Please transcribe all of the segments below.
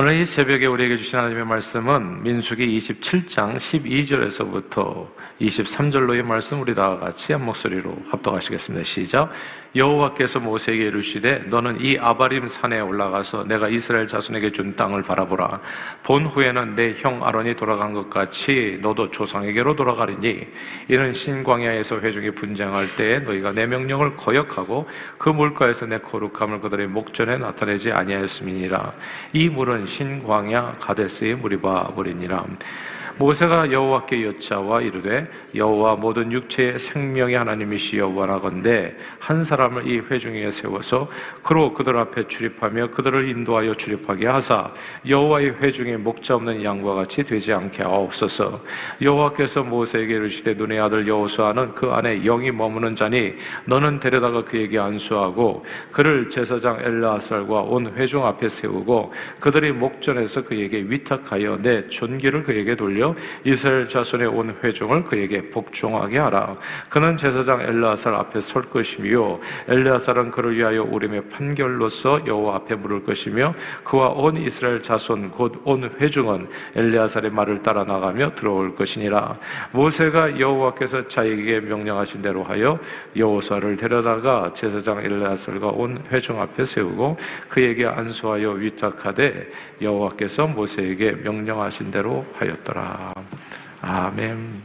오늘 이 새벽에 우리에게 주신 하나님의 말씀은 민수기 27장 12절에서부터 23절로의 말씀 우리 다 같이 한 목소리로 합독하시겠습니다. 시작. 여호와께서 모세에게 이르시되 너는 이 아바림 산에 올라가서 내가 이스라엘 자손에게 준 땅을 바라보라. 본 후에는 내 형 아론이 돌아간 것 같이 너도 조상에게로 돌아가리니 이는 신광야에서 회중이 분쟁할 때에 너희가 내 명령을 거역하고 그 물가에서 내 거룩함을 그들의 목전에 나타내지 아니하였음이니라. 이 물은 신광야 가데스의 물이 바버리니라 모세가 여호와께 여짜와 이르되 여호와 모든 육체의 생명의 하나님이시 여호와라건대 한 사람을 이 회중에 세워서 그로 그들 앞에 출입하며 그들을 인도하여 출입하게 하사 여호와의 회중에 목자 없는 양과 같이 되지 않게 하옵소서. 여호와께서 모세에게 이르시되 눈의 아들 여호수아는 그 안에 영이 머무는 자니 너는 데려다가 그에게 안수하고 그를 제사장 엘라살과 온 회중 앞에 세우고 그들이 목전에서 그에게 위탁하여 내 존귀를 그에게 돌려 이스라엘 자손의 온 회중을 그에게 복종하게 하라. 그는 제사장 엘르아살 앞에 설 것이며 엘르아살은 그를 위하여 우림의 판결로서 여호와 앞에 물을 것이며 그와 온 이스라엘 자손 곧 온 회중은 엘르아살의 말을 따라 나가며 들어올 것이니라. 모세가 여호와께서 자에게 명령하신 대로 하여 여호사를 데려다가 제사장 엘르아살과 온 회중 앞에 세우고 그에게 안수하여 위탁하되 여호와께서 모세에게 명령하신 대로 하였더라. 아멘.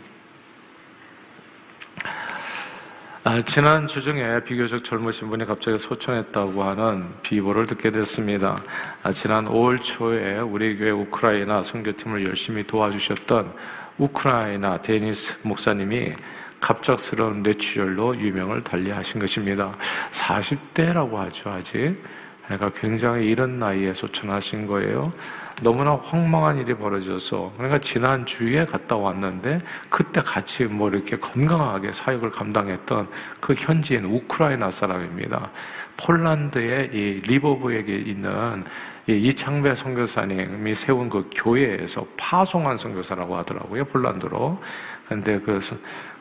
아, 지난 주 중에 비교적 젊으신 분이 갑자기 소천했다고 하는 비보를 듣게 됐습니다. 아, 지난 5월 초에 우리 교회 우크라이나 선교팀을 열심히 도와주셨던 우크라이나 데니스 목사님이 갑작스러운 뇌출혈로 유명을 달리하신 것입니다. 40대라고 하죠, 아직. 그러니까 굉장히 이른 나이에 소천하신 거예요. 너무나 황망한 일이 벌어져서 그러니까 지난 주에 갔다 왔는데 그때 같이 뭐 이렇게 건강하게 사역을 감당했던 그 현지인 우크라이나 사람입니다. 폴란드의 이 리버브에게 있는 이창배 선교사님이 세운 그 교회에서 파송한 선교사라고 하더라고요 폴란드로. 근데 그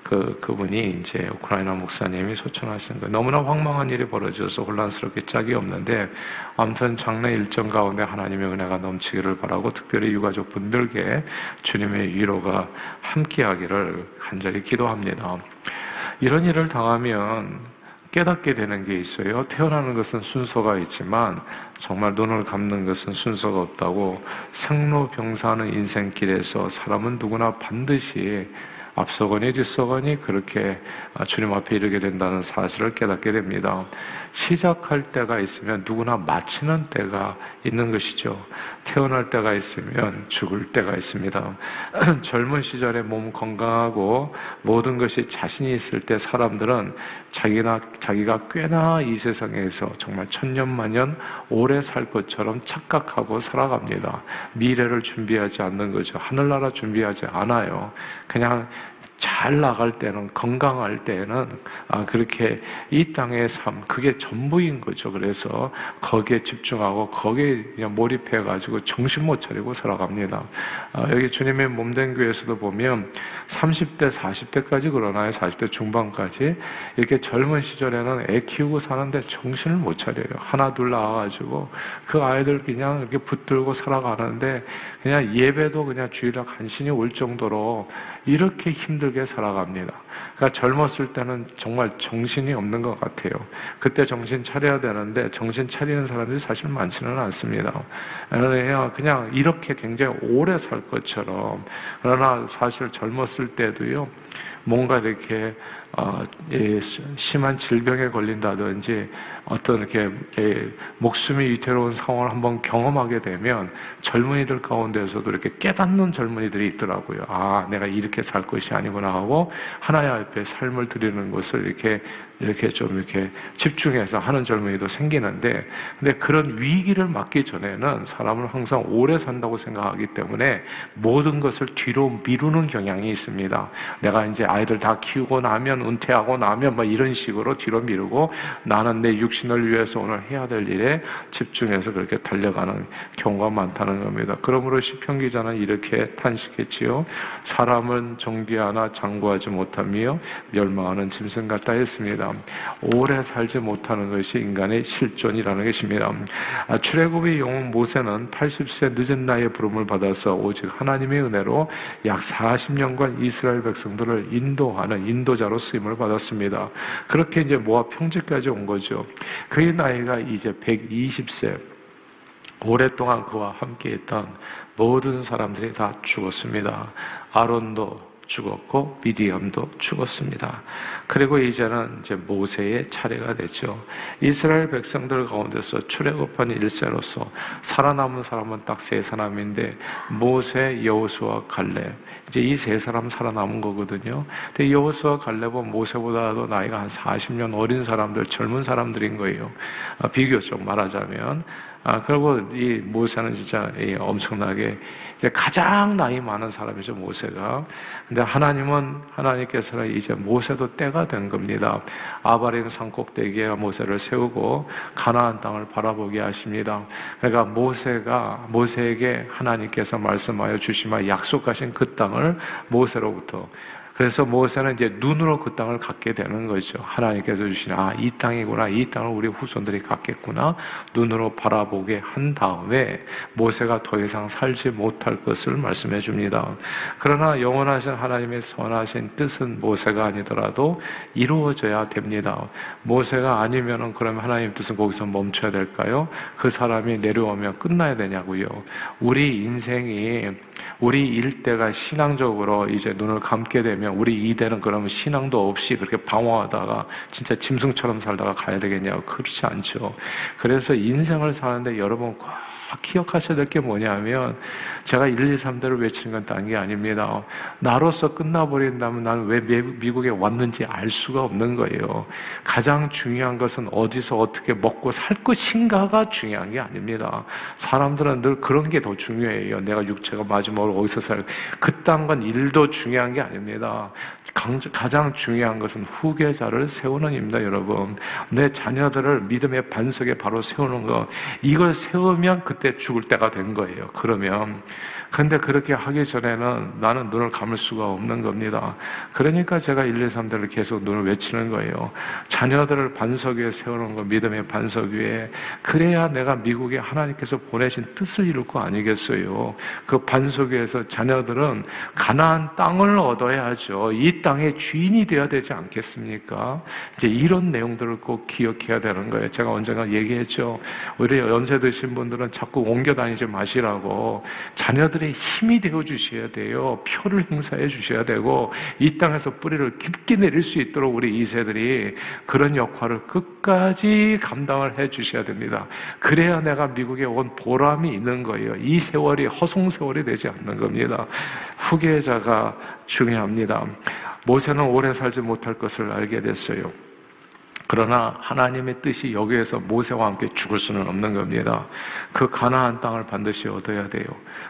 그, 그분이 이제 우크라이나 목사님이 소천하신 거예요. 너무나 황망한 일이 벌어져서 혼란스럽게 짝이 없는데, 아무튼 장래 일정 가운데 하나님의 은혜가 넘치기를 바라고, 특별히 유가족 분들께 주님의 위로가 함께하기를 간절히 기도합니다. 이런 일을 당하면 깨닫게 되는 게 있어요. 태어나는 것은 순서가 있지만 정말 눈을 감는 것은 순서가 없다고 생로병사하는 인생길에서 사람은 누구나 반드시 앞서거니 뒤서거니 그렇게 주님 앞에 이르게 된다는 사실을 깨닫게 됩니다. 시작할 때가 있으면 누구나 마치는 때가 있는 것이죠. 태어날 때가 있으면 죽을 때가 있습니다. 젊은 시절에 몸 건강하고 모든 것이 자신이 있을 때 사람들은 자기나, 자기가 꽤나 이 세상에서 정말 천년만년 오래 살 것처럼 착각하고 살아갑니다. 미래를 준비하지 않는 거죠. 하늘나라 준비하지 않아요. 그냥 잘 나갈 때는 건강할 때는 아, 그렇게 이 땅의 삶 그게 전부인 거죠. 그래서 거기에 집중하고 거기에 그냥 몰입해 가지고 정신 못 차리고 살아갑니다. 아, 여기 주님의 몸된 교회에서도 보면 30대 40대까지 그러나요? 40대 중반까지 이렇게 젊은 시절에는 애 키우고 사는데 정신을 못 차려요. 하나 둘 나와 가지고 그 아이들 그냥 이렇게 붙들고 살아가는데 그냥 예배도 그냥 주일에 간신히 올 정도로 이렇게 힘들게 살아갑니다. 그러니까 젊었을 때는 정말 정신이 없는 것 같아요. 그때 정신 차려야 되는데 정신 차리는 사람들이 사실 많지는 않습니다. 그러나 그냥 이렇게 굉장히 오래 살 것처럼 그러나 사실 젊었을 때도요. 뭔가 이렇게 어, 심한 질병에 걸린다든지 어떤 이렇게 목숨이 위태로운 상황을 한번 경험하게 되면 젊은이들 가운데서도 이렇게 깨닫는 젊은이들이 있더라고요. 아, 내가 이렇게 살 것이 아니구나 하고 하나 의 앞에 삶을 드리는 것을 이렇게 이렇게 좀 이렇게 집중해서 하는 젊은이도 생기는데, 근데 그런 위기를 맞기 전에는 사람을 항상 오래 산다고 생각하기 때문에 모든 것을 뒤로 미루는 경향이 있습니다. 내가 이제 아이들 다 키우고 나면 은퇴하고 나면 뭐 이런 식으로 뒤로 미루고 나는 내 육신을 위해서 오늘 해야 될 일에 집중해서 그렇게 달려가는 경우가 많다는 겁니다. 그러므로 시편 기자는 이렇게 탄식했지요. 사람은 정기하나 장구하지 못하며 멸망하는 짐승 같다 했습니다. 오래 살지 못하는 것이 인간의 실존이라는 것입니다. 아, 출애굽의 영웅 모세는 80세 늦은 나이에 부름을 받아서 오직 하나님의 은혜로 약 40년간 이스라엘 백성들을 인도하는 인도자로 쓰임을 받았습니다. 그렇게 이제 모압 평지까지 온 거죠. 그의 나이가 이제 120세. 오랫동안 그와 함께 했던 모든 사람들이 다 죽었습니다. 아론도 죽었고 미디엄도 죽었습니다. 그리고 이제는 이제 모세의 차례가 되죠. 이스라엘 백성들 가운데서 출애굽한 일세로서 살아남은 사람은 딱 세 사람인데 모세, 여호수아, 갈렙 이제 이 세 사람 살아남은 거거든요. 근데 여호수아, 갈렙은 모세보다도 나이가 한 40년 어린 사람들, 젊은 사람들인 거예요. 아, 비교적 말하자면 아, 그리고 이 모세는 진짜 엄청나게 가장 나이 많은 사람이죠, 모세가. 근데 하나님은, 하나님께서는 이제 모세도 때가 된 겁니다. 아바림 산 꼭대기에 모세를 세우고 가나안 땅을 바라보게 하십니다. 그러니까 모세가, 모세에게 하나님께서 말씀하여 주시면 약속하신 그 땅을 모세로부터 그래서 모세는 이제 눈으로 그 땅을 갖게 되는 거죠. 하나님께서 주신 아, 이 땅이구나. 이 땅을 우리 후손들이 갖겠구나. 눈으로 바라보게 한 다음에 모세가 더 이상 살지 못할 것을 말씀해 줍니다. 그러나 영원하신 하나님의 선하신 뜻은 모세가 아니더라도 이루어져야 됩니다. 모세가 아니면은 그러면 하나님 뜻은 거기서 멈춰야 될까요? 그 사람이 내려오면 끝나야 되냐고요. 우리 인생이 우리 일대가 신앙적으로 이제 눈을 감게 되면 우리 이대는 그러면 신앙도 없이 그렇게 방황하다가 진짜 짐승처럼 살다가 가야 되겠냐고 그렇지 않죠. 그래서 인생을 사는데 여러분 꼭 기억하셔야 될 게 뭐냐면 제가 1, 2, 3대를 외치는 건딴게 아닙니다. 나로서 끝나버린다면 나는 왜 미국에 왔는지 알 수가 없는 거예요. 가장 중요한 것은 어디서 어떻게 먹고 살 것인가가 중요한 게 아닙니다. 사람들은 늘 그런 게 더 중요해요. 내가 육체가 마지막으로 어디서 살, 그딴 건 일도 중요한 게 아닙니다. 가장 중요한 것은 후계자를 세우는 입니다, 여러분. 내 자녀들을 믿음의 반석에 바로 세우는 거. 이걸 세우면 그때 죽을 때가 된 거예요. 그러면 근데 그렇게 하기 전에는 나는 눈을 감을 수가 없는 겁니다. 그러니까 제가 1, 2, 3대를 계속 눈을 외치는 거예요. 자녀들을 반석 위에 세우는 거, 믿음의 반석 위에. 그래야 내가 미국에 하나님께서 보내신 뜻을 이룰 거 아니겠어요. 그 반석 위에서 자녀들은 가나안 땅을 얻어야죠. 이 땅의 주인이 되어야 되지 않겠습니까? 이제 이런 내용들을 꼭 기억해야 되는 거예요. 제가 언젠가 얘기했죠. 우리 연세 드신 분들은 자꾸 옮겨 다니지 마시라고. 자녀들이 여러분의 힘이 되어 주셔야 돼요. 표를 행사해 주셔야 되고 이 땅에서 뿌리를 깊게 내릴 수 있도록 우리 이세들이 그런 역할을 끝까지 감당을 해 주셔야 됩니다. 그래야 내가 미국에 온 보람이 있는 거예요. 이 세월이 허송 세월이 되지 않는 겁니다. 후계자가 중요합니다. 모세는 오래 살지 못할 것을 알게 됐어요. 그러나 하나님의 뜻이 여기에서 모세와 함께 죽을 수는 없는 겁니다. 그 가나안 땅을 반드시 얻어야 돼요.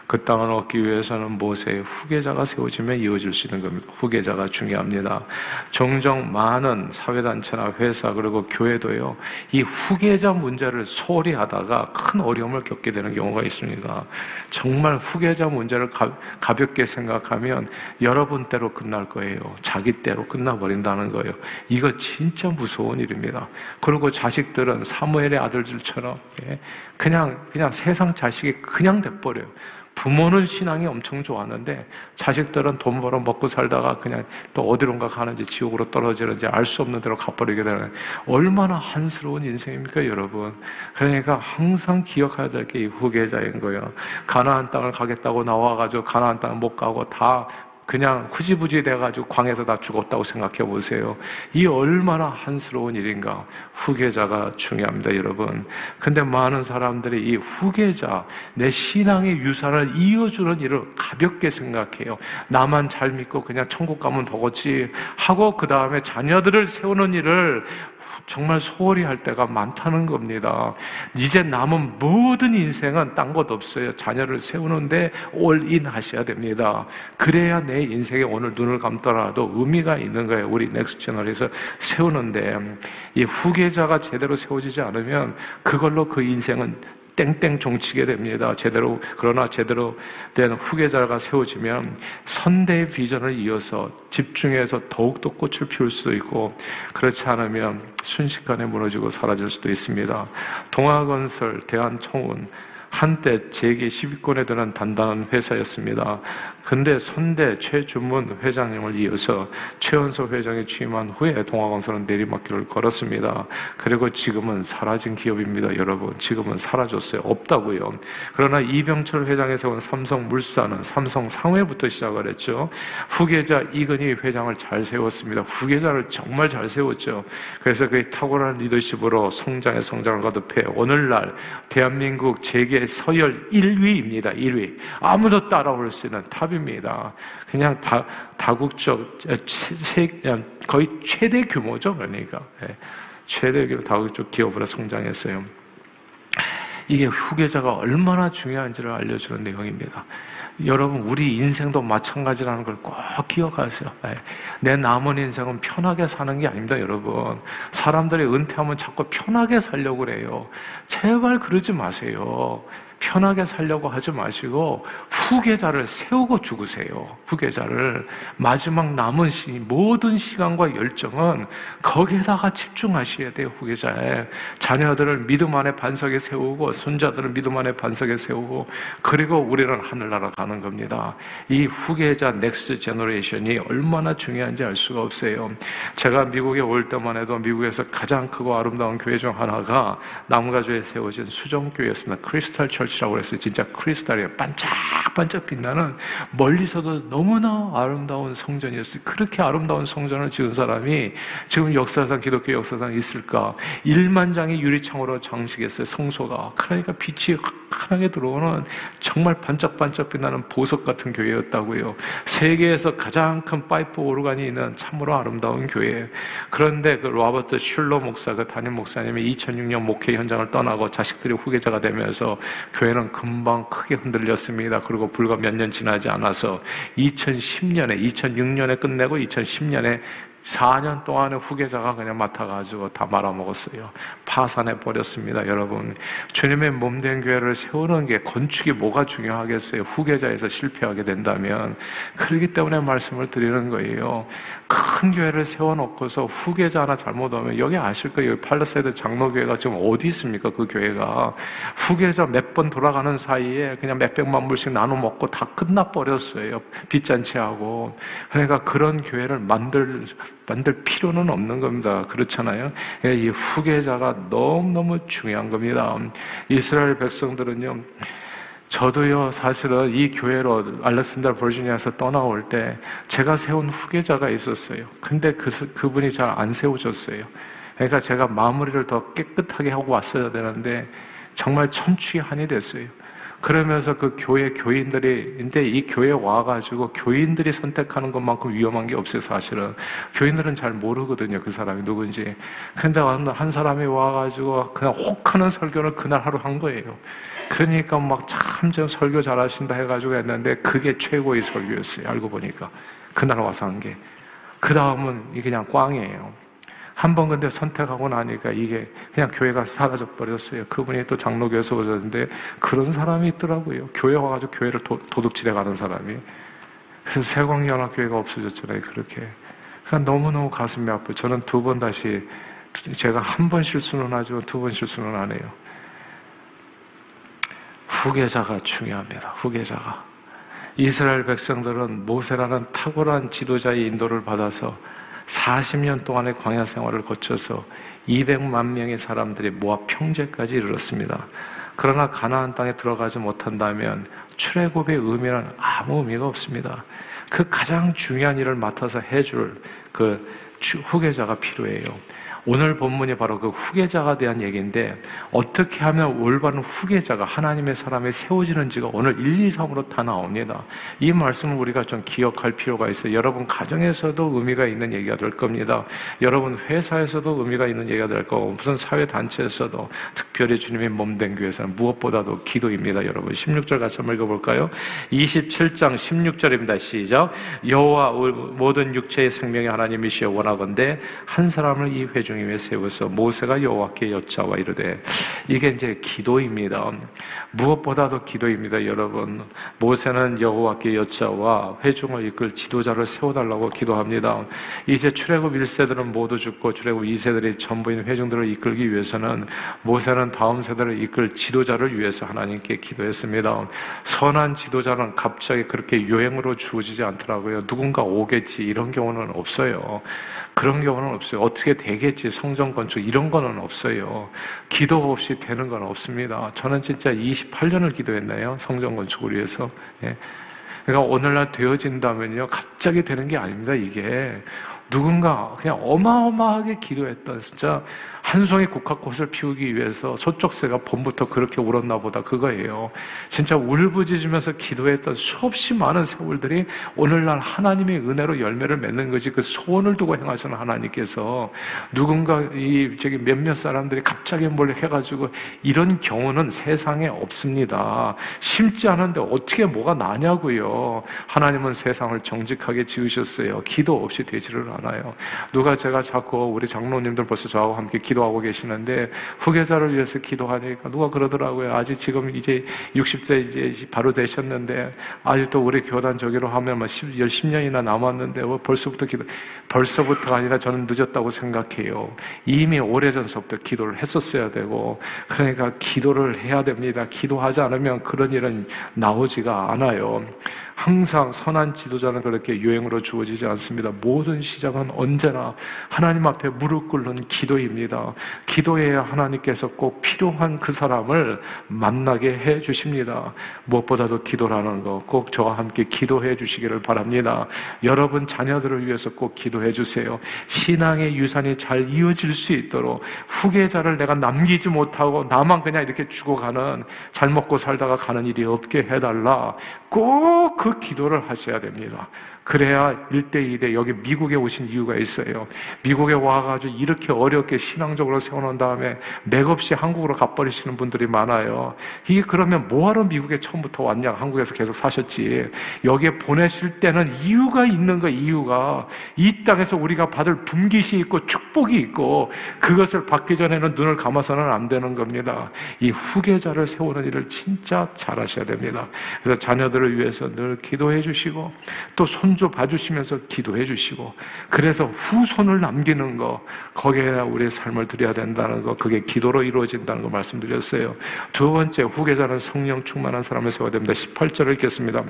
그 땅을 얻기 위해서는 모세의 후계자가 세워지면 이어질 수 있는 겁니다. 후계자가 중요합니다. 종종 많은 사회단체나 회사 그리고 교회도요. 이 후계자 문제를 소홀히 하다가 큰 어려움을 겪게 되는 경우가 있습니다. 정말 후계자 문제를 가, 가볍게 생각하면 여러분 때로 끝날 거예요. 자기 때로 끝나버린다는 거예요. 이거 진짜 무서운 일 입니다. 그리고 자식들은 사무엘의 아들들처럼 예, 그냥 그냥 세상 자식이 그냥 돼버려요. 부모는 신앙이 엄청 좋았는데 자식들은 돈 벌어 먹고 살다가 그냥 또 어디론가 가는지 지옥으로 떨어지는지 알 수 없는 데로 가버리게 되는 얼마나 한스러운 인생입니까 여러분 그러니까 항상 기억해야 될 게 이 후계자인 거예요 가나안 땅을 가겠다고 나와가지고 가나안 땅을 못 가고 다 그냥 후지부지 돼가지고 광에서 다 죽었다고 생각해 보세요. 이 얼마나 한스러운 일인가. 후계자가 중요합니다, 여러분. 근데 많은 사람들이 이 후계자, 내 신앙의 유산을 이어주는 일을 가볍게 생각해요. 나만 잘 믿고 그냥 천국 가면 되겠지 하고 그 다음에 자녀들을 세우는 일을 정말 소홀히 할 때가 많다는 겁니다. 이제 남은 모든 인생은 딴 것 없어요. 자녀를 세우는데 올인 하셔야 됩니다. 그래야 내 인생에 오늘 눈을 감더라도 의미가 있는 거예요. 우리 next generation 세우는데 이 후계자가 제대로 세워지지 않으면 그걸로 그 인생은 땡땡 종치게 됩니다. 제대로 그러나 제대로 된 후계자가 세워지면 선대의 비전을 이어서 집중해서 더욱더 꽃을 피울 수도 있고 그렇지 않으면 순식간에 무너지고 사라질 수도 있습니다. 동아건설, 대한청운 한때 재계 10위권에 드는 단단한 회사였습니다. 근데 선대 최주문 회장님을 이어서 최원서 회장이 취임한 후에 동아건설은 내리막길을 걸었습니다. 그리고 지금은 사라진 기업입니다, 여러분. 지금은 사라졌어요. 없다고요. 그러나 이병철 회장이 세운 삼성물산은 삼성 상회부터 시작을 했죠. 후계자 이근희 회장을 잘 세웠습니다. 후계자를 정말 잘 세웠죠. 그래서 그 탁월한 리더십으로 성장의 성장을 거듭해 오늘날 대한민국 재계 서열 1위입니다. 1위. 아무도 따라올 수 있는 탑이 탑입니다. 그냥 다, 다국적, 거의 최대 규모죠. 그러니까. 예. 최대 규모 다국적 기업으로 성장했어요. 이게 후계자가 얼마나 중요한지를 알려주는 내용입니다. 여러분, 우리 인생도 마찬가지라는 걸 꼭 기억하세요. 예. 내 남은 인생은 편하게 사는 게 아닙니다, 여러분. 사람들이 은퇴하면 자꾸 편하게 살려고 그래요. 제발 그러지 마세요. 편하게 살려고 하지 마시고 후계자를 세우고 죽으세요. 후계자를 마지막 남은 시 모든 시간과 열정은 거기에다가 집중하셔야 돼요. 후계자에 자녀들을 믿음 안에 반석에 세우고 손자들을 믿음 안에 반석에 세우고 그리고 우리는 하늘나라 가는 겁니다. 이 후계자 넥스 제너레이션이 얼마나 중요한지 알 수가 없어요. 제가 미국에 올 때만 해도 미국에서 가장 크고 아름다운 교회 중 하나가 남가주에 세워진 수정교회였습니다. Crystal Chur Church라고 그랬어요. 진짜 크리스탈이에요. 반짝반짝 빛나는 멀리서도 너무나 아름다운 성전이었어요. 그렇게 아름다운 성전을 지은 사람이 지금 역사상 기독교 역사상 있을까? 1만 장의 유리창으로 장식했어요. 성소가. 그러니까 빛이 환하게 들어오는 정말 반짝반짝 빛나는 보석 같은 교회였다고요. 세계에서 가장 큰 파이프 오르간이 있는 참으로 아름다운 교회. 그런데 그 로버트 슐러 목사, 그 담임 목사님이 2006년 목회 현장을 떠나고 자식들이 후계자가 되면서 교회는 금방 크게 흔들렸습니다. 그리고 불과 몇 년 지나지 않아서 2010년에, 2006년에 끝내고 2010년에 4년 동안의 후계자가 그냥 맡아가지고 다 말아먹었어요. 파산해 버렸습니다, 여러분. 주님의 몸 된 교회를 세우는 게 건축이 뭐가 중요하겠어요? 후계자에서 실패하게 된다면. 그렇기 때문에 말씀을 드리는 거예요. 큰 교회를 세워놓고서 후계자 하나 잘못하면 여기 아실 거예요. 여기 팔레세드 장로교회가 지금 어디 있습니까? 그 교회가. 후계자 몇 번 돌아가는 사이에 그냥 몇 백만 불씩 나눠 먹고 다 끝나버렸어요. 빚잔치하고. 그러니까 그런 교회를 만들, 만들 필요는 없는 겁니다. 그렇잖아요. 예, 이 후계자가 너무 너무 중요한 겁니다. 이스라엘 백성들은요, 저도요, 사실은 이 교회로 알렉산더 버지니아에서 떠나올 때 제가 세운 후계자가 있었어요. 근데 그, 그분이 잘 안 세워졌어요. 그러니까 제가 마무리를 더 깨끗하게 하고 왔어야 되는데 정말 천추한이 됐어요. 그러면서 그 교회 교인들이 근데 이 교회 와가지고 교인들이 선택하는 것만큼 위험한 게 없어요 사실은 교인들은 잘 모르거든요 그 사람이 누군지 근데 한 사람이 와가지고 그냥 혹하는 설교를 그날 하루 한 거예요 그러니까 막 참 저 설교 잘하신다 해가지고 했는데 그게 최고의 설교였어요 알고 보니까 그날 와서 한 게 그 다음은 그냥 꽝이에요 한 번 근데 선택하고 나니까 이게 그냥 교회가 사라져 버렸어요. 그분이 또 장로교에서 오셨는데 그런 사람이 있더라고요. 교회 와가지고 교회를 도, 도둑질해 가는 사람이. 그래서 세광연합교회가 없어졌잖아요. 그렇게. 그러니까 너무너무 가슴이 아파요. 저는 두 번 다시 제가 한 번 실수는 하지만 두 번 실수는 안 해요. 후계자가 중요합니다. 후계자가. 이스라엘 백성들은 모세라는 탁월한 지도자의 인도를 받아서 40년 동안의 광야 생활을 거쳐서 200만 명의 사람들이 모아 평제까지 이르렀습니다. 그러나 가나안 땅에 들어가지 못한다면 출애굽의 의미는 아무 의미가 없습니다. 그 가장 중요한 일을 맡아서 해줄 그 후계자가 필요해요. 오늘 본문이 바로 그 후계자가 대한 얘기인데 어떻게 하면 올바른 후계자가 하나님의 사람에 세워지는지가 오늘 1, 2, 3으로 다 나옵니다. 이 말씀을 우리가 좀 기억할 필요가 있어요. 여러분 가정에서도 의미가 있는 얘기가 될 겁니다. 여러분 회사에서도 의미가 있는 얘기가 될 거고 무슨 사회 단체에서도 특별히 주님의 몸된 교회에서는 무엇보다도 기도입니다. 여러분 16절 같이 한번 읽어볼까요? 27장 16절입니다. 시작 여호와 모든 육체의 생명의 하나님이시여 원하건대 한 사람을 이 회중 회중 위에 세워서 모세가 여호와께 여짜와 이르되 이게 이제 기도입니다. 무엇보다도 기도입니다, 여러분. 모세는 여호와께 여짜와 회중을 이끌 지도자를 세워달라고 기도합니다. 이제 출애굽 1세들은 모두 죽고 출애굽 2세들이 전부인 회중들을 이끌기 위해서는 모세는 다음 세대를 이끌 지도자를 위해서 하나님께 기도했습니다. 선한 지도자는 갑자기 그렇게 유행으로 주어지지 않더라고요. 누군가 오겠지 이런 경우는 없어요. 그런 경우는 없어요. 어떻게 되겠지 성전 건축 이런 거는 없어요. 기도 없이 되는 건 없습니다. 저는 진짜 28년을 기도했나요? 성전 건축을 위해서. 예. 그러니까 오늘날 되어진다면요. 갑자기 되는 게 아닙니다. 이게 누군가 그냥 어마어마하게 기도했던 진짜 한 송이 국화꽃을 피우기 위해서 소쩍새가 봄부터 그렇게 울었나 보다 그거예요. 진짜 울부짖으면서 기도했던 수없이 많은 세월들이 오늘날 하나님의 은혜로 열매를 맺는 거지 그 소원을 두고 행하시는 하나님께서 누군가 이 저기 몇몇 사람들이 갑자기 뭘 해가지고 이런 경우는 세상에 없습니다. 심지 않은데 어떻게 뭐가 나냐고요. 하나님은 세상을 정직하게 지으셨어요. 기도 없이 되지를 않아요. 누가 제가 자꾸 우리 장로님들 벌써 저하고 함께 기도 기도하고 계시는데 후계자를 위해서 기도하니까 누가 그러더라고요. 아직 지금 이제 60세 이제 바로 되셨는데 아직도 우리 교단 저기로 하면 뭐 10, 10년이나 남았는데 뭐 벌써부터 기도 벌써부터가 아니라 저는 늦었다고 생각해요. 이미 오래전서부터 기도를 했었어야 되고 그러니까 기도를 해야 됩니다. 기도하지 않으면 그런 일은 나오지가 않아요. 항상 선한 지도자는 그렇게 유행으로 주어지지 않습니다. 모든 시작은 언제나 하나님 앞에 무릎 꿇는 기도입니다. 기도해야 하나님께서 꼭 필요한 그 사람을 만나게 해 주십니다. 무엇보다도 기도라는 거 꼭 저와 함께 기도해 주시기를 바랍니다. 여러분 자녀들을 위해서 꼭 기도해 주세요. 신앙의 유산이 잘 이어질 수 있도록 후계자를 내가 남기지 못하고 나만 그냥 이렇게 죽어가는 잘 먹고 살다가 가는 일이 없게 해달라. 꼭 그 기도를 하셔야 됩니다. 그래야 1대2대 여기 미국에 오신 이유가 있어요. 미국에 와가지고 이렇게 어렵게 신앙적으로 세워놓은 다음에 맥없이 한국으로 가버리시는 분들이 많아요. 이게 그러면 뭐하러 미국에 처음부터 왔냐? 한국에서 계속 사셨지. 여기에 보내실 때는 이유가 있는 거, 이유가. 이 땅에서 우리가 받을 분깃이 있고 축복이 있고 그것을 받기 전에는 눈을 감아서는 안 되는 겁니다. 이 후계자를 세우는 일을 진짜 잘 하셔야 됩니다. 그래서 자녀들을 위해서 늘 기도해 주시고 또 손, 손주 봐주시면서 기도해 주시고 그래서 후손을 남기는 거 거기에 우리의 삶을 드려야 된다는 거 그게 기도로 이루어진다는 거 말씀드렸어요. 두 번째 후계자는 성령 충만한 사람을 세워야 됩니다. 18절을 읽겠습니다.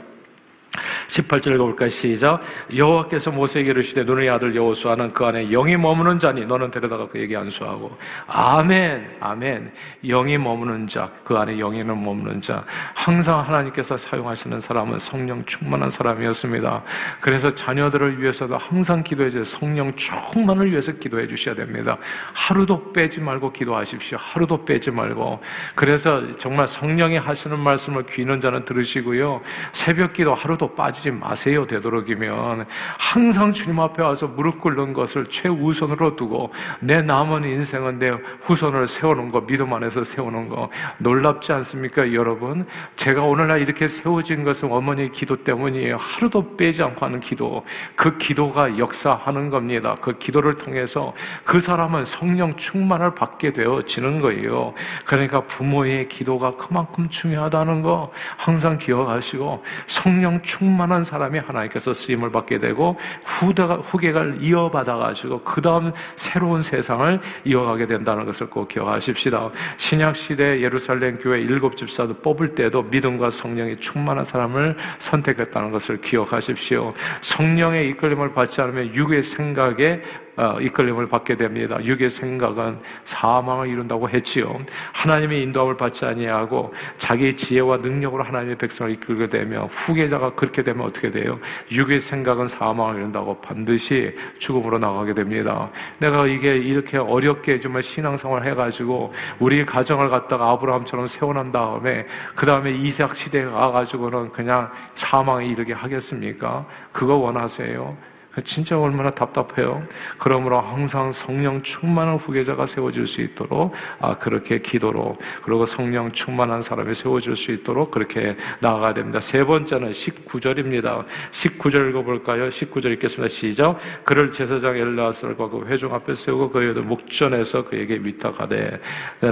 18절 읽어볼까요? 시작. 여호와께서 모세에게 이르시되 너의 아들 여호수아는 그 안에 영이 머무는 자니 너는 데려다가 그에게 안수하고 아멘 아멘 영이 머무는 자 그 안에 영이는 머무는 자 항상 하나님께서 사용하시는 사람은 성령 충만한 사람이었습니다. 그래서 자녀들을 위해서도 항상 기도해 주세요. 성령 충만을 위해서 기도해 주셔야 됩니다. 하루도 빼지 말고 기도하십시오. 하루도 빼지 말고 그래서 정말 성령이 하시는 말씀을 귀는 자는 들으시고요. 새벽 기도 하루도 하나도 빠지지 마세요. 되도록이면 항상 주님 앞에 와서 무릎 꿇는 것을 최우선으로 두고 내 남은 인생은 내 후손을 세우는 거, 믿음 안에서 세우는 거 놀랍지 않습니까, 여러분? 제가 오늘날 이렇게 세워진 것은 어머니의 기도 때문이에요. 하루도 빼지 않고 하는 기도. 그 기도가 역사하는 겁니다. 그 기도를 통해서 그 사람은 성령 충만을 받게 되어지는 거예요. 그러니까 부모의 기도가 그만큼 중요하다는 거 항상 기억하시고 성령 충 만한 사람이 하나님께서 쓰임을 받게 되고 후대가, 후계가 이어받아가지고 그 다음 새로운 세상을 이어가게 된다는 것을 꼭 기억하십시다. 신약시대 예루살렘 교회 일곱 집사도 뽑을 때도 믿음과 성령이 충만한 사람을 선택했다는 것을 기억하십시오. 성령의 이끌림을 받지 않으면 육의 생각에 어, 이끌림을 받게 됩니다. 육의 생각은 사망을 이룬다고 했지요. 하나님의 인도함을 받지 아니하고 자기 지혜와 능력으로 하나님의 백성을 이끌게 되면 후계자가 그렇게 되면 어떻게 돼요? 육의 생각은 사망을 이룬다고 반드시 죽음으로 나가게 됩니다. 내가 이게 이렇게 어렵게 정말 신앙생활 해가지고 우리 가정을 갖다가 아브라함처럼 세워난 다음에 그 다음에 이삭 시대에 가가지고는 그냥 사망에 이르게 하겠습니까? 그거 원하세요? 진짜 얼마나 답답해요. 그러므로 항상 성령 충만한 후계자가 세워질 수 있도록 아, 그렇게 기도로 그리고 성령 충만한 사람이 세워질 수 있도록 그렇게 나아가야 됩니다. 세 번째는 19절입니다. 19절 읽어볼까요? 19절 읽겠습니다. 시작. 그를 제사장 엘라스를과 그 회중 앞에 세우고 그에도 목전에서 그에게 위탁하되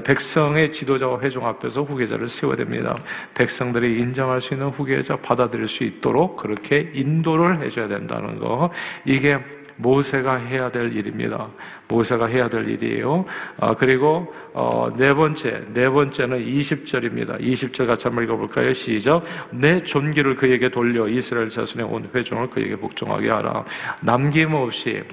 백성의 지도자와 회중 앞에서 후계자를 세워야 됩니다. 백성들이 인정할 수 있는 후계자 받아들일 수 있도록 그렇게 인도를 해줘야 된다는 거. 이게 모세가 해야 될 일입니다. 모세가 해야 될 일이에요. 아, 그리고 어, 네 번째, 네 번째는 20절입니다. 20절 같이 한번 읽어볼까요? 시작. 내 존귀를 그에게 돌려 이스라엘 자손의 온 회중을 그에게 복종하게 하라. 남김없이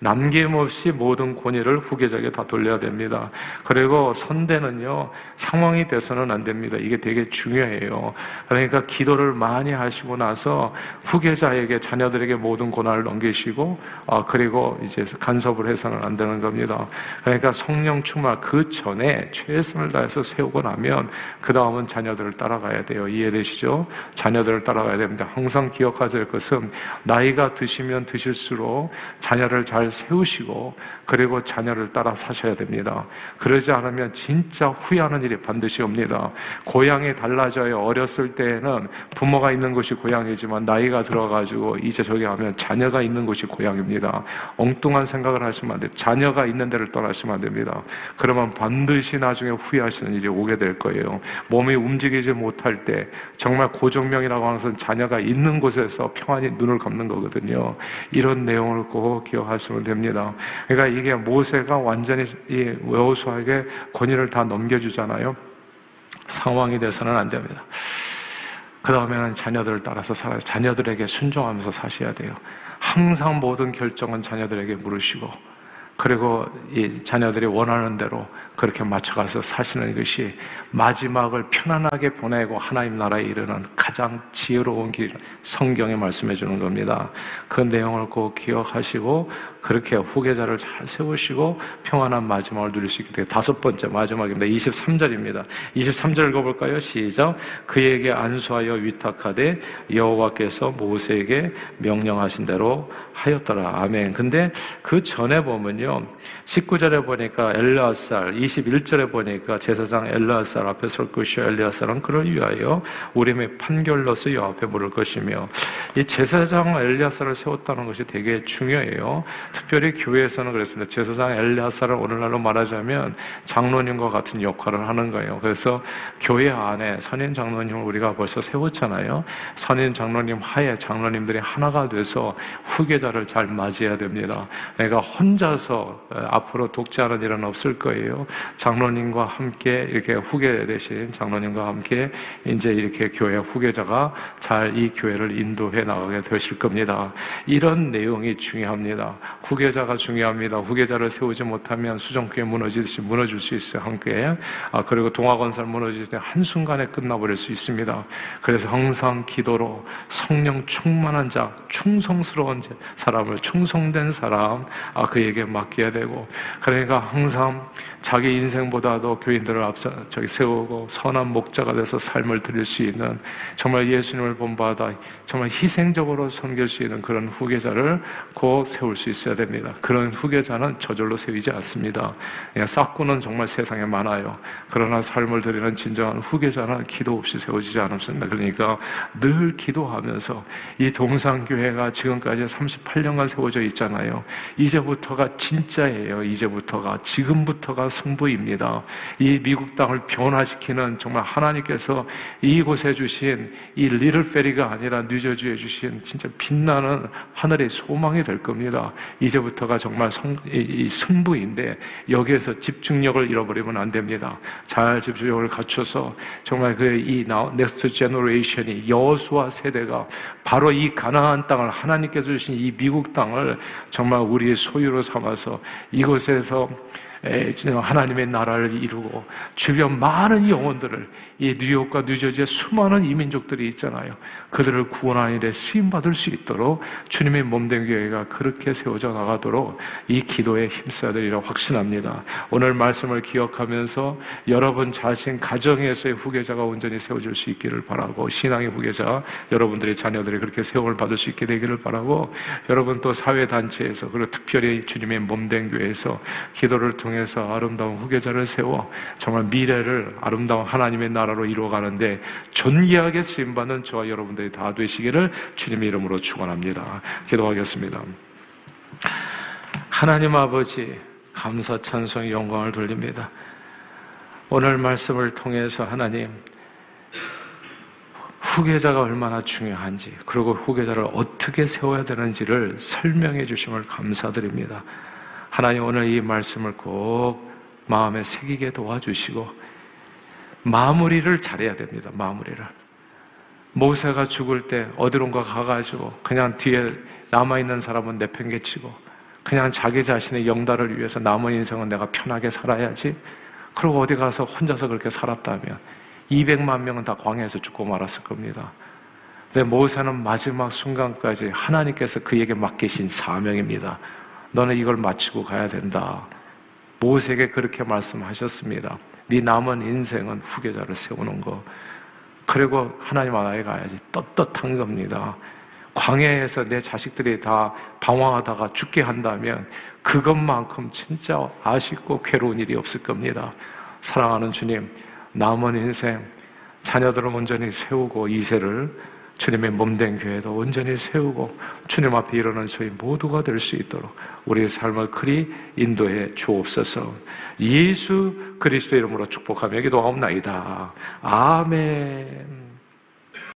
남김없이 모든 권위를 후계자에게 다 돌려야 됩니다. 그리고 선대는요, 상황이 돼서는 안 됩니다. 이게 되게 중요해요. 그러니까 기도를 많이 하시고 나서 후계자에게, 자녀들에게 모든 권한을 넘기시고, 아, 그리고 이제 간섭을 해서는 안 되는 겁니다. 그러니까 성령 충만 그 전에 최선을 다해서 세우고 나면, 그 다음은 자녀들을 따라가야 돼요. 이해되시죠? 자녀들을 따라가야 됩니다. 항상 기억하셔야 될 것은, 나이가 드시면 드실수록 자녀를 잘 세우시고 그리고 자녀를 따라 사셔야 됩니다. 그러지 않으면 진짜 후회하는 일이 반드시 옵니다. 고향이 달라져요. 어렸을 때에는 부모가 있는 곳이 고향이지만 나이가 들어가지고 이제 저기 하면 자녀가 있는 곳이 고향입니다. 엉뚱한 생각을 하시면 안 돼요. 자녀가 있는 데를 떠나시면 안 됩니다. 그러면 반드시 나중에 후회하시는 일이 오게 될 거예요. 몸이 움직이지 못할 때 정말 고정명이라고 하는 것은 자녀가 있는 곳에서 평안히 눈을 감는 거거든요. 이런 내용을 꼭 기억하시면 됩니다. 그러니까 이게 모세가 완전히 이 여호수아에게 권위를 다 넘겨주잖아요. 상황이 돼서는 안 됩니다. 그 다음에는 자녀들을 따라서 살아요. 자녀들에게 순종하면서 사셔야 돼요. 항상 모든 결정은 자녀들에게 물으시고, 그리고 이 자녀들이 원하는 대로 그렇게 맞춰가서 사시는 것이 마지막을 편안하게 보내고 하나님 나라에 이르는 가장 지혜로운 길, 성경에 말씀해 주는 겁니다. 그 내용을 꼭 기억하시고 그렇게 후계자를 잘 세우시고 평안한 마지막을 누릴 수 있게 되고 다섯 번째 마지막입니다. 23절입니다. 23절 읽어볼까요? 시작. 그에게 안수하여 위탁하되 여호와께서 모세에게 명령하신 대로 하였더라. 아멘. 근데 그 전에 보면요. 19절에 보니까 엘라살, 21절에 보니까 제사장 엘라살 앞에 설 것이요. 엘리아살은 그를 위하여 우림의 판결로서 여 앞에 물을 것이며 이 제사장 엘리아살을 세웠다는 것이 되게 중요해요. 특별히 교회에서는 그랬습니다. 제사장 엘리아살을 오늘날로 말하자면 장로님과 같은 역할을 하는 거예요. 그래서 교회 안에 선인 장로님을 우리가 벌써 세웠잖아요. 선인 장로님 하에 장로님들이 하나가 돼서 후계자를 잘 맞이해야 됩니다. 내가 혼자서 앞으로 독재하는 일은 없을 거예요. 장로님과 함께 이렇게 후계 대신 장로님과 함께 이제 이렇게 교회 후계자가 잘 이 교회를 인도해 나가게 되실 겁니다. 이런 내용이 중요합니다. 후계자가 중요합니다. 후계자를 세우지 못하면 수정교회 무너지듯이 무너질 수 있어요. 함께. 아, 그리고 동화건설 무너질 때 한순간에 끝나버릴 수 있습니다. 그래서 항상 기도로 성령 충만한 자, 충성스러운 사람을 충성된 사람, 아, 그에게 맡겨야 되고, 그러니까 항상 자기 인생보다도 교인들을 앞서 저기 세우고 선한 목자가 돼서 삶을 드릴 수 있는 정말 예수님을 본받아 정말 희생적으로 섬길 수 있는 그런 후계자를 곧 세울 수 있어야 됩니다. 그런 후계자는 저절로 세우지 않습니다. 싹구는 정말 세상에 많아요. 그러나 삶을 드리는 진정한 후계자는 기도 없이 세워지지 않습니다. 그러니까 늘 기도하면서 이 동상교회가 지금까지 38년간 세워져 있잖아요. 이제부터가 진짜예요. 이제부터가 지금부터가 승부입니다. 이 미국 땅을 변화시키는 정말 하나님께서 이곳에 주신 이 리를 페리가 아니라 뉴저지에 주신 진짜 빛나는 하늘의 소망이 될 겁니다. 이제부터가 정말 성, 이, 승부인데 여기에서 집중력을 잃어버리면 안 됩니다. 잘 집중력을 갖춰서 정말 그 이 next generation이 여호수아 세대가 바로 이 가나안 땅을 하나님께서 주신 이 미국 땅을 정말 우리의 소유로 삼아서 이 곳에서 하나님의 나라를 이루고 주변 많은 영혼들을 이 뉴욕과 뉴저지의 수많은 이민족들이 있잖아요. 그들을 구원하는 일에 쓰임 받을 수 있도록 주님의 몸된 교회가 그렇게 세워져 나가도록 이 기도에 힘써야 되리라 확신합니다. 오늘 말씀을 기억하면서 여러분 자신 가정에서의 후계자가 온전히 세워질 수 있기를 바라고 신앙의 후계자 여러분들의 자녀들이 그렇게 세움을 받을 수 있게 되기를 바라고 여러분 또 사회 단체에서 그리고 특별히 주님의 몸된 교회에서 기도를 통해서 아름다운 후계자를 세워 정말 미래를 아름다운 하나님의 나라로 이루어가는데 존귀하게 쓰임받는 저와 여러분들 이 다 되시기를 주님의 이름으로 축원합니다. 기도하겠습니다. 하나님 아버지 감사 찬송 영광을 돌립니다. 오늘 말씀을 통해서 하나님 후계자가 얼마나 중요한지 그리고 후계자를 어떻게 세워야 되는지를 설명해 주심을 감사드립니다. 하나님 오늘 이 말씀을 꼭 마음에 새기게 도와주시고 마무리를 잘해야 됩니다. 마무리를. 모세가 죽을 때 어디론가 가가지고 그냥 뒤에 남아있는 사람은 내팽개치고 그냥 자기 자신의 영달을 위해서 남은 인생은 내가 편하게 살아야지. 그리고 어디 가서 혼자서 그렇게 살았다면 200만 명은 다 광야에서 죽고 말았을 겁니다. 근데 모세는 마지막 순간까지 하나님께서 그에게 맡기신 사명입니다. 너는 이걸 마치고 가야 된다. 모세에게 그렇게 말씀하셨습니다. 네 남은 인생은 후계자를 세우는 거. 그리고 하나님 하나에 가야지. 떳떳한 겁니다. 광야에서 내 자식들이 다 방황하다가 죽게 한다면 그것만큼 진짜 아쉽고 괴로운 일이 없을 겁니다. 사랑하는 주님, 남은 인생 자녀들을 온전히 세우고 이세를 주님의 몸된 교회도 온전히 세우고 주님 앞에 일어는 저희 모두가 될 수 있도록 우리의 삶을 그리 인도해 주옵소서. 예수 그리스도 이름으로 축복하며 기도하옵나이다. 아멘.